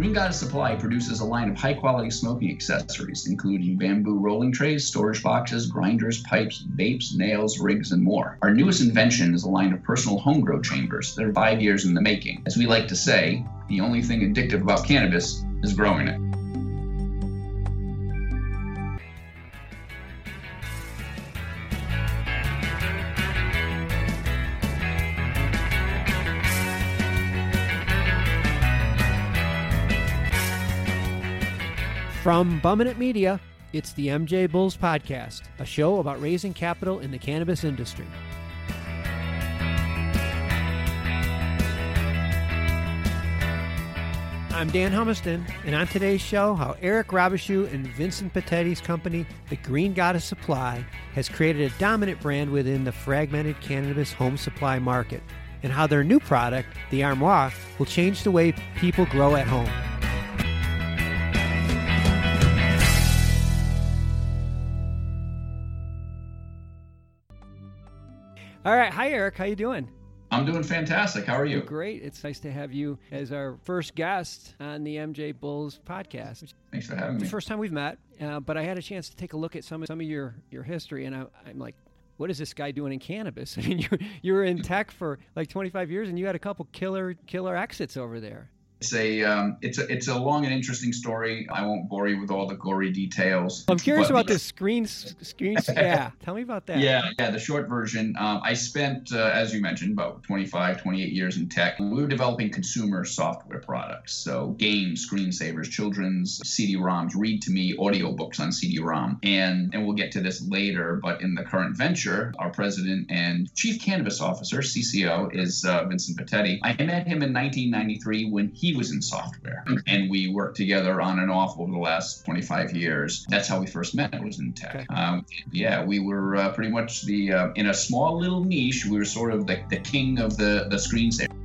Green Goddess Supply produces a line of high quality smoking accessories, including bamboo rolling trays, storage boxes, grinders, pipes, vapes, nails, rigs, and more. Our newest invention is a line of personal home grow chambers that are five years in the making. As we like to say, the only thing addictive about cannabis is growing it. From Bumminett Media, it's the MJ Bulls Podcast, a show about raising capital in the cannabis industry. I'm Dan Humiston, and on today's show, how Eric Robichaux and Vincent Pettetti's company, the Green Goddess Supply, has created a dominant brand within the fragmented cannabis home supply market, and how their new product, the Armoire, will change the way people grow at home. All right, hi Eric, how you doing? I'm doing fantastic. How are you? Great. It's nice to have you as our first guest on the MJ Bulls podcast. Thanks for having me. The first time we've met, uh, but I had a chance to take a look at some of some of your your history, and I, I'm like, what is this guy doing in cannabis? I mean, you you were in tech for like 25 years, and you had a couple killer killer exits over there. It's a um, it's a it's a long and interesting story. I won't bore you with all the gory details. I'm curious but, about this screen screen. yeah, tell me about that. Yeah, yeah. The short version. Um, I spent, uh, as you mentioned, about 25, 28 years in tech. We were developing consumer software products, so games, screensavers, children's CD-ROMs, read to me audiobooks on CD-ROM, and and we'll get to this later. But in the current venture, our president and chief cannabis officer (CCO) is uh, Vincent Pettetti. I met him in 1993 when he was in software, and we worked together on and off over the last 25 years. That's how we first met. It was in tech. Okay. Um, yeah, we were uh, pretty much the uh, in a small little niche. We were sort of the, the king of the the screensaver.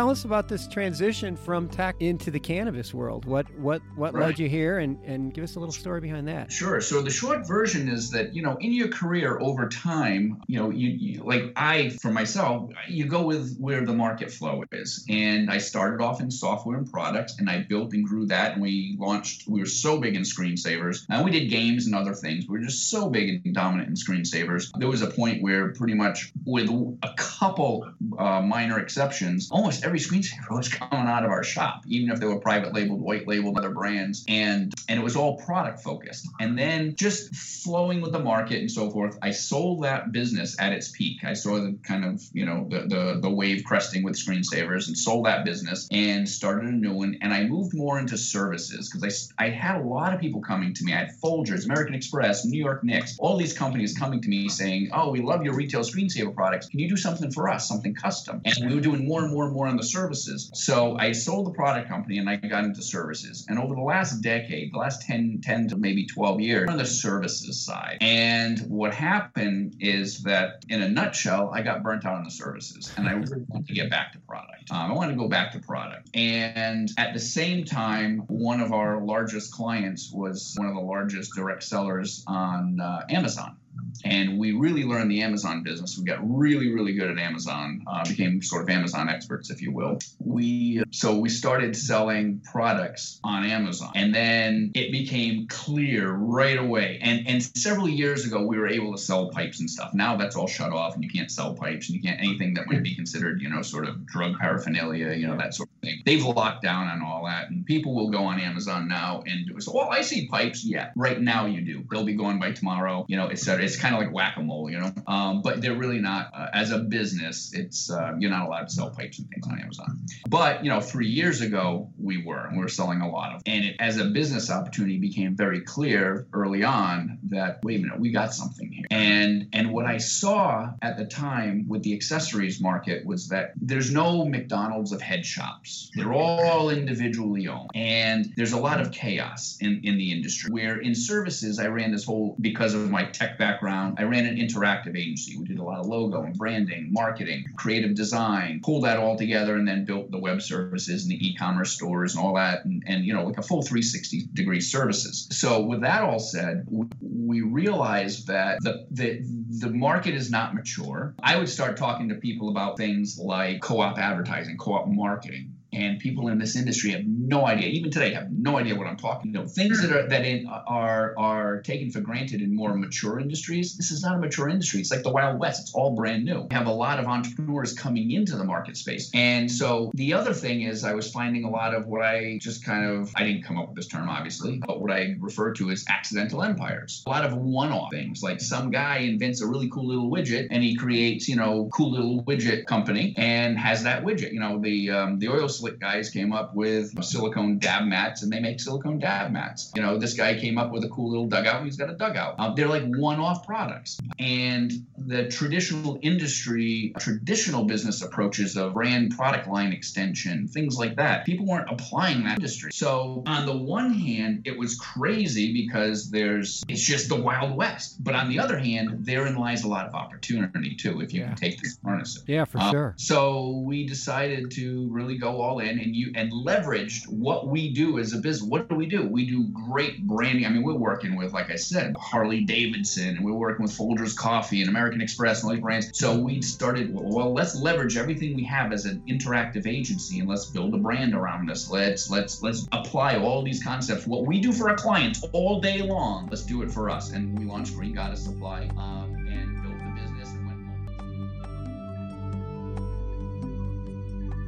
Tell us about this transition from tech into the cannabis world. What what what right. led you here, and and give us a little story behind that. Sure. So the short version is that you know in your career over time, you know you, you like I for myself, you go with where the market flow is, and I started off in software and products, and I built and grew that, and we launched. We were so big in screensavers, and we did games and other things. We were just so big and dominant in screensavers. There was a point where pretty much with a couple uh, minor exceptions, almost every screensaver was coming out of our shop, even if they were private labeled, white labeled, other brands, and and it was all product focused. And then just flowing with the market and so forth, I sold that business at its peak. I saw the kind of you know the the, the wave cresting with screensavers and sold that business and started a new one. And I moved more into services because I I had a lot of people coming to me. I had Folgers, American Express, New York Knicks, all these companies coming to me saying, "Oh, we love your retail screensaver products. Can you do something for us, something custom?" And we were doing more and more and more on services. So I sold the product company and I got into services. And over the last decade, the last 10, 10 to maybe 12 years, on the services side. And what happened is that, in a nutshell, I got burnt out on the services and I really wanted to get back to product. Um, I wanted to go back to product. And at the same time, one of our largest clients was one of the largest direct sellers on uh, Amazon and we really learned the Amazon business. We got really, really good at Amazon. Uh, became sort of Amazon experts, if you will. We so we started selling products on Amazon, and then it became clear right away. And and several years ago, we were able to sell pipes and stuff. Now that's all shut off, and you can't sell pipes, and you can't anything that might be considered, you know, sort of drug paraphernalia, you know, that sort of thing. They've locked down on all that, and people will go on Amazon now and do it. so. Well, I see pipes. Yeah, right now you do. They'll be going by tomorrow. You know, et cetera. It's kind of like whack-a-mole, you know. Um, but they're really not. Uh, as a business, it's uh, you're not allowed to sell pipes and things on Amazon. But you know, three years ago we were, and we were selling a lot of. And it, as a business opportunity, became very clear early on that wait a minute, we got something here. And and what I saw at the time with the accessories market was that there's no McDonald's of head shops. They're all individually owned, and there's a lot of chaos in in the industry. Where in services, I ran this whole because of my tech background. I ran an interactive agency. We did a lot of logo and branding, marketing, creative design, pulled that all together, and then built the web services and the e-commerce stores and all that, and, and you know, like a full 360 degree services. So with that all said, we realized that the, the the market is not mature. I would start talking to people about things like co op advertising, co op marketing and people in this industry have no idea even today have no idea what i'm talking about. Things that are that in, are are taken for granted in more mature industries this is not a mature industry. It's like the wild west. It's all brand new. We have a lot of entrepreneurs coming into the market space. And so the other thing is i was finding a lot of what i just kind of i didn't come up with this term obviously but what i refer to as accidental empires. A lot of one-off things like some guy invents a really cool little widget and he creates you know cool little widget company and has that widget. You know the um, the oil slick guys came up with silicone dab mats and they make silicone dab mats. You know, this guy came up with a cool little dugout. He's got a dugout. Uh, they're like one-off products. And the traditional industry, traditional business approaches of brand product line extension, things like that, people weren't applying that industry. So on the one hand, it was crazy because there's it's just the wild west. But on the other hand, therein lies a lot of opportunity too if you yeah. can take this harness. Yeah, for um, sure. So we decided to really go all all in and you and leveraged what we do as a business. What do we do? We do great branding. I mean, we're working with, like I said, Harley Davidson, and we're working with Folgers Coffee and American Express and all these brands. So we started. Well, let's leverage everything we have as an interactive agency and let's build a brand around this. Let's let's let's apply all these concepts. What we do for our clients all day long, let's do it for us. And we launched Green Goddess Supply. Um, and built the business. And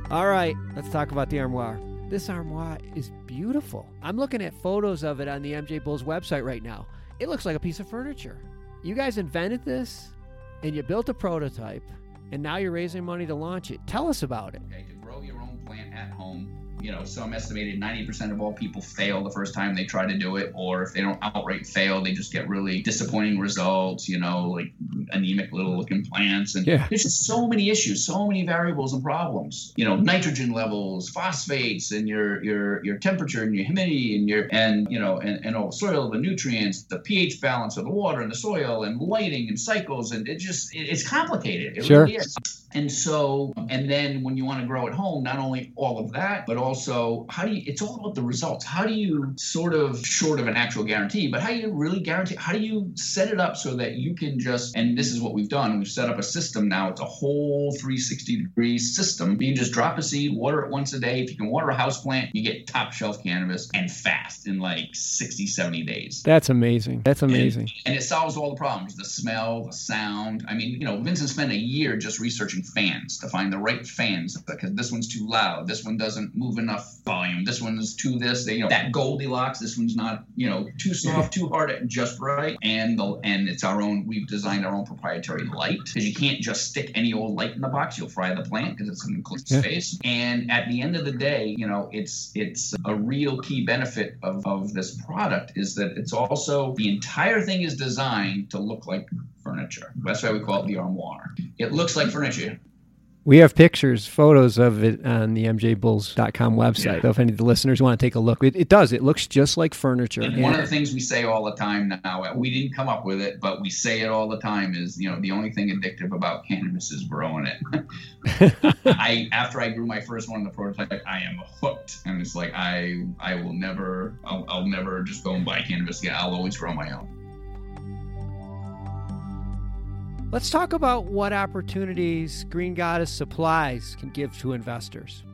went All right, let's talk about the armoire. This armoire is beautiful. I'm looking at photos of it on the MJ Bulls website right now. It looks like a piece of furniture. You guys invented this and you built a prototype and now you're raising money to launch it. Tell us about it. Okay, to grow your own plant at home you know, some estimated 90% of all people fail the first time they try to do it, or if they don't outright fail, they just get really disappointing results, you know, like anemic little looking plants. And yeah. there's just so many issues, so many variables and problems. You know, nitrogen levels, phosphates, and your your your temperature and your humidity and your and you know and, and all soil, the nutrients, the pH balance of the water and the soil, and lighting and cycles, and it just it, it's complicated. It sure. really is. And so, and then when you want to grow at home, not only all of that, but also how do you, it's all about the results. How do you sort of, short of an actual guarantee, but how do you really guarantee, how do you set it up so that you can just, and this is what we've done, we've set up a system now, it's a whole 360 degree system. You can just drop a seed, water it once a day. If you can water a house plant, you get top shelf cannabis and fast in like 60, 70 days. That's amazing. That's amazing. And, and it solves all the problems the smell, the sound. I mean, you know, Vincent spent a year just researching fans to find the right fans because this one's too loud. This one doesn't move enough volume. This one is too this. They, you know, that Goldilocks. This one's not, you know, too soft, too hard, just right. And the and it's our own. We've designed our own proprietary light because you can't just stick any old light in the box. You'll fry the plant because it's an enclosed yeah. space. And at the end of the day, you know, it's it's a real key benefit of of this product is that it's also the entire thing is designed to look like furniture. That's why we call it the armoire. It looks like furniture. We have pictures, photos of it on the mjbulls.com website. Yeah. So if any of the listeners want to take a look, it, it does. It looks just like furniture. And one of the things we say all the time now, we didn't come up with it, but we say it all the time is, you know, the only thing addictive about cannabis is growing it. I after I grew my first one, in the prototype, I am hooked, and it's like I I will never I'll, I'll never just go and buy cannabis again. I'll always grow my own. Let's talk about what opportunities Green Goddess Supplies can give to investors.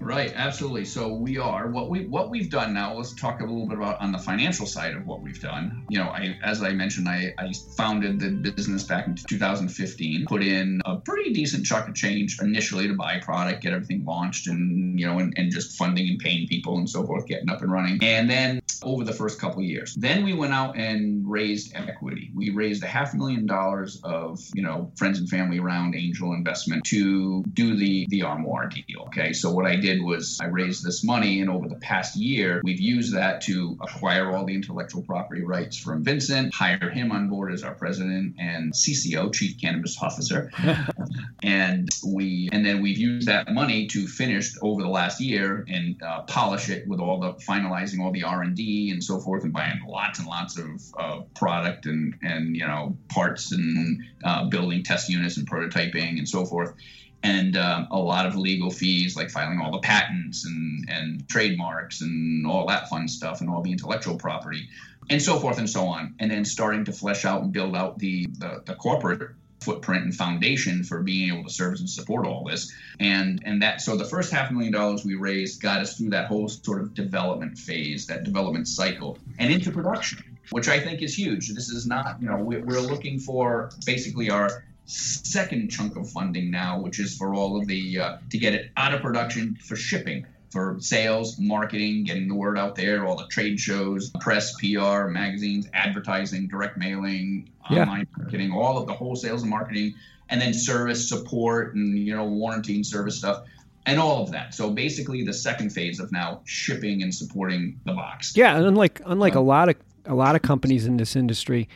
Right, absolutely. So we are what we what we've done now. Let's talk a little bit about on the financial side of what we've done. You know, I as I mentioned, I, I founded the business back in 2015. Put in a pretty decent chunk of change initially to buy product, get everything launched, and you know, and, and just funding and paying people and so forth, getting up and running. And then over the first couple years, then we went out and raised equity. We raised a half million dollars of you know friends and family around angel investment to do the the armoire deal. Okay, so what I did was I raised this money, and over the past year, we've used that to acquire all the intellectual property rights from Vincent, hire him on board as our president and CCO, Chief Cannabis Officer, and we and then we've used that money to finish over the last year and uh, polish it with all the finalizing all the R and D and so forth, and buying lots and lots of uh, product and and you know parts and uh, building test units and prototyping and so forth and um, a lot of legal fees like filing all the patents and, and trademarks and all that fun stuff and all the intellectual property and so forth and so on. And then starting to flesh out and build out the, the, the corporate footprint and foundation for being able to service and support all this. And and that so the first half million dollars we raised got us through that whole sort of development phase, that development cycle, and into production, which I think is huge. This is not, you know, we're looking for basically our second chunk of funding now, which is for all of the uh, to get it out of production for shipping for sales, marketing, getting the word out there, all the trade shows, press, PR, magazines, advertising, direct mailing, yeah. online marketing, all of the whole sales and marketing, and then service support and you know warranty and service stuff and all of that. So basically, the second phase of now shipping and supporting the box. Yeah, and unlike unlike uh, a lot of a lot of companies in this industry,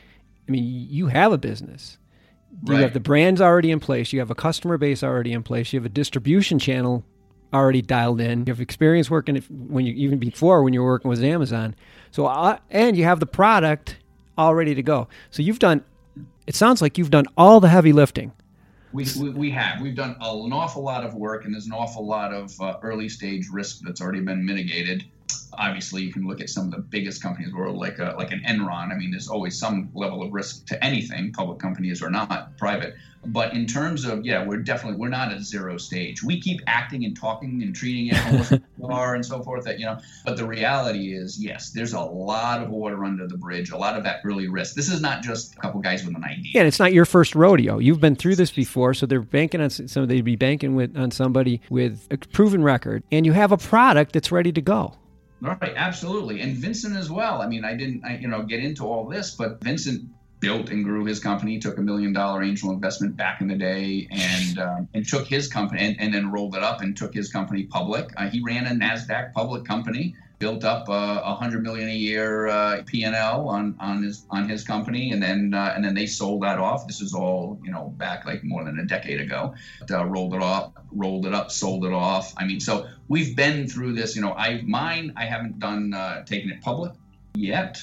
I mean, you have a business. You have the brands already in place. You have a customer base already in place. You have a distribution channel already dialed in. You have experience working when you even before when you were working with Amazon. So uh, and you have the product all ready to go. So you've done. It sounds like you've done all the heavy lifting. We, we, we have. We've done an awful lot of work, and there's an awful lot of uh, early stage risk that's already been mitigated obviously you can look at some of the biggest companies in the world like a, like an Enron. I mean, there's always some level of risk to anything, public companies or not, private. But in terms of yeah, we're definitely we're not at zero stage. We keep acting and talking and treating it are and so forth. That you know, but the reality is yes, there's a lot of water under the bridge, a lot of that early risk. This is not just a couple guys with an idea. Yeah, and it's not your first rodeo. You've been through this before, so they're banking on some. They'd be banking with on somebody with a proven record, and you have a product that's ready to go. Right, absolutely, and Vincent as well. I mean, I didn't, I, you know, get into all this, but Vincent built and grew his company, took a million dollar angel investment back in the day, and um, and took his company and, and, then rolled it up and took his company public. Uh, he ran a Nasdaq public company built up a hundred million a year uh, P&L on on his on his company, and then uh, and then they sold that off. This is all you know back like more than a decade ago. Uh, rolled it off, rolled it up, sold it off. I mean, so we've been through this. You know, I mine I haven't done uh, taking it public yet,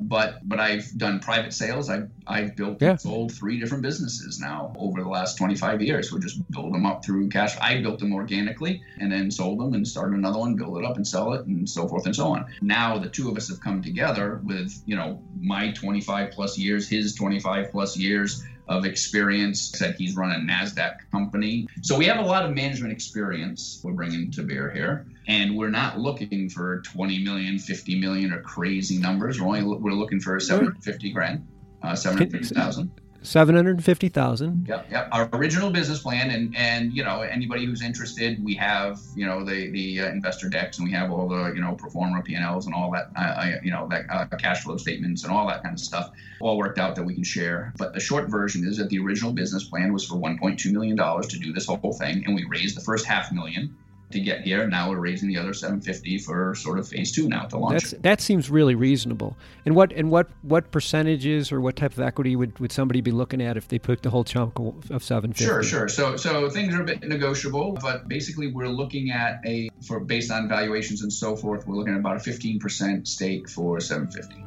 but but I've done private sales. I've I've built yeah. and sold three different businesses now over the last 25 years. We just build them up through cash. I built them organically and then sold them and started another one, build it up and sell it, and so forth and so on. Now the two of us have come together with you know my 25 plus years, his 25 plus years of experience. Said he's run a NASDAQ company. So we have a lot of management experience we're bringing to bear here. And we're not looking for 20 million, 50 million or crazy numbers. We're only we're looking for 750 grand, uh, 750,000. Seven hundred fifty thousand. Yep, yep. Our original business plan, and and you know anybody who's interested, we have you know the the uh, investor decks, and we have all the you know pro forma P&Ls and all that, uh, you know that uh, cash flow statements and all that kind of stuff, all worked out that we can share. But the short version is that the original business plan was for 1.2 million dollars to do this whole thing, and we raised the first half million to get here. Now we're raising the other 750 for sort of phase two now to launch. That's, that seems really reasonable. And what and what what percentages or what type of equity would, would somebody be looking at if they put the whole chunk of 750? Sure, sure. So so things are a bit negotiable, but basically we're looking at a for based on valuations and so forth, we're looking at about a 15% stake for 750.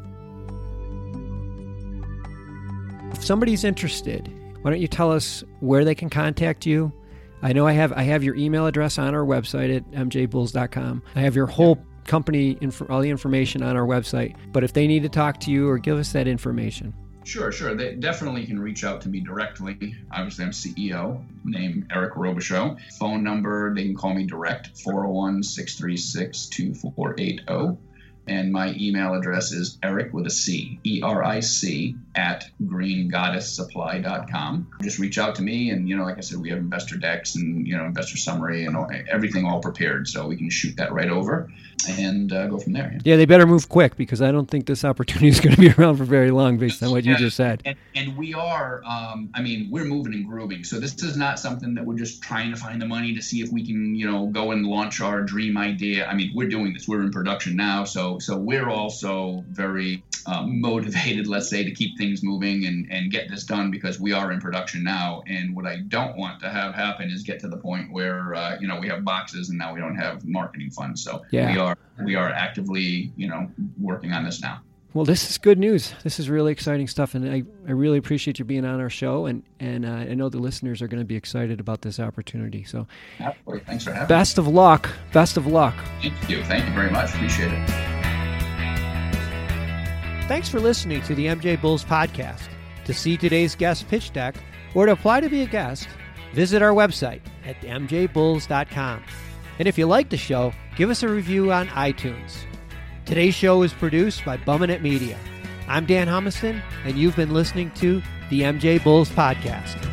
If somebody's interested, why don't you tell us where they can contact you? I know I have I have your email address on our website at mjbulls.com. I have your whole company inf- all the information on our website. But if they need to talk to you or give us that information. Sure, sure. They definitely can reach out to me directly. Obviously, I'm CEO, name Eric Robichaux. Phone number, they can call me direct, 401 636 2480. And my email address is Eric with a C, E R I C, at greengoddesssupply.com. Just reach out to me. And, you know, like I said, we have investor decks and, you know, investor summary and all, everything all prepared. So we can shoot that right over and uh, go from there. Yeah. yeah. they better move quick because I don't think this opportunity is going to be around for very long based on what you just said. And, and we are, um, I mean, we're moving and grooving. So this is not something that we're just trying to find the money to see if we can, you know, go and launch our dream idea. I mean, we're doing this. We're in production now. So, so we're also very um, motivated, let's say, to keep things moving and, and get this done because we are in production now. And what I don't want to have happen is get to the point where, uh, you know, we have boxes and now we don't have marketing funds. So yeah. we are we are actively, you know, working on this now. Well, this is good news. This is really exciting stuff, and I, I really appreciate you being on our show, and and uh, I know the listeners are going to be excited about this opportunity. So, Absolutely. thanks for having Best me. of luck. Best of luck. Thank you. Thank you very much. Appreciate it. Thanks for listening to the MJ Bulls podcast. To see today's guest pitch deck or to apply to be a guest, visit our website at mjbulls.com. And if you like the show, give us a review on iTunes. Today's show is produced by Bumminet Media. I'm Dan Humiston, and you've been listening to the MJ Bulls Podcast.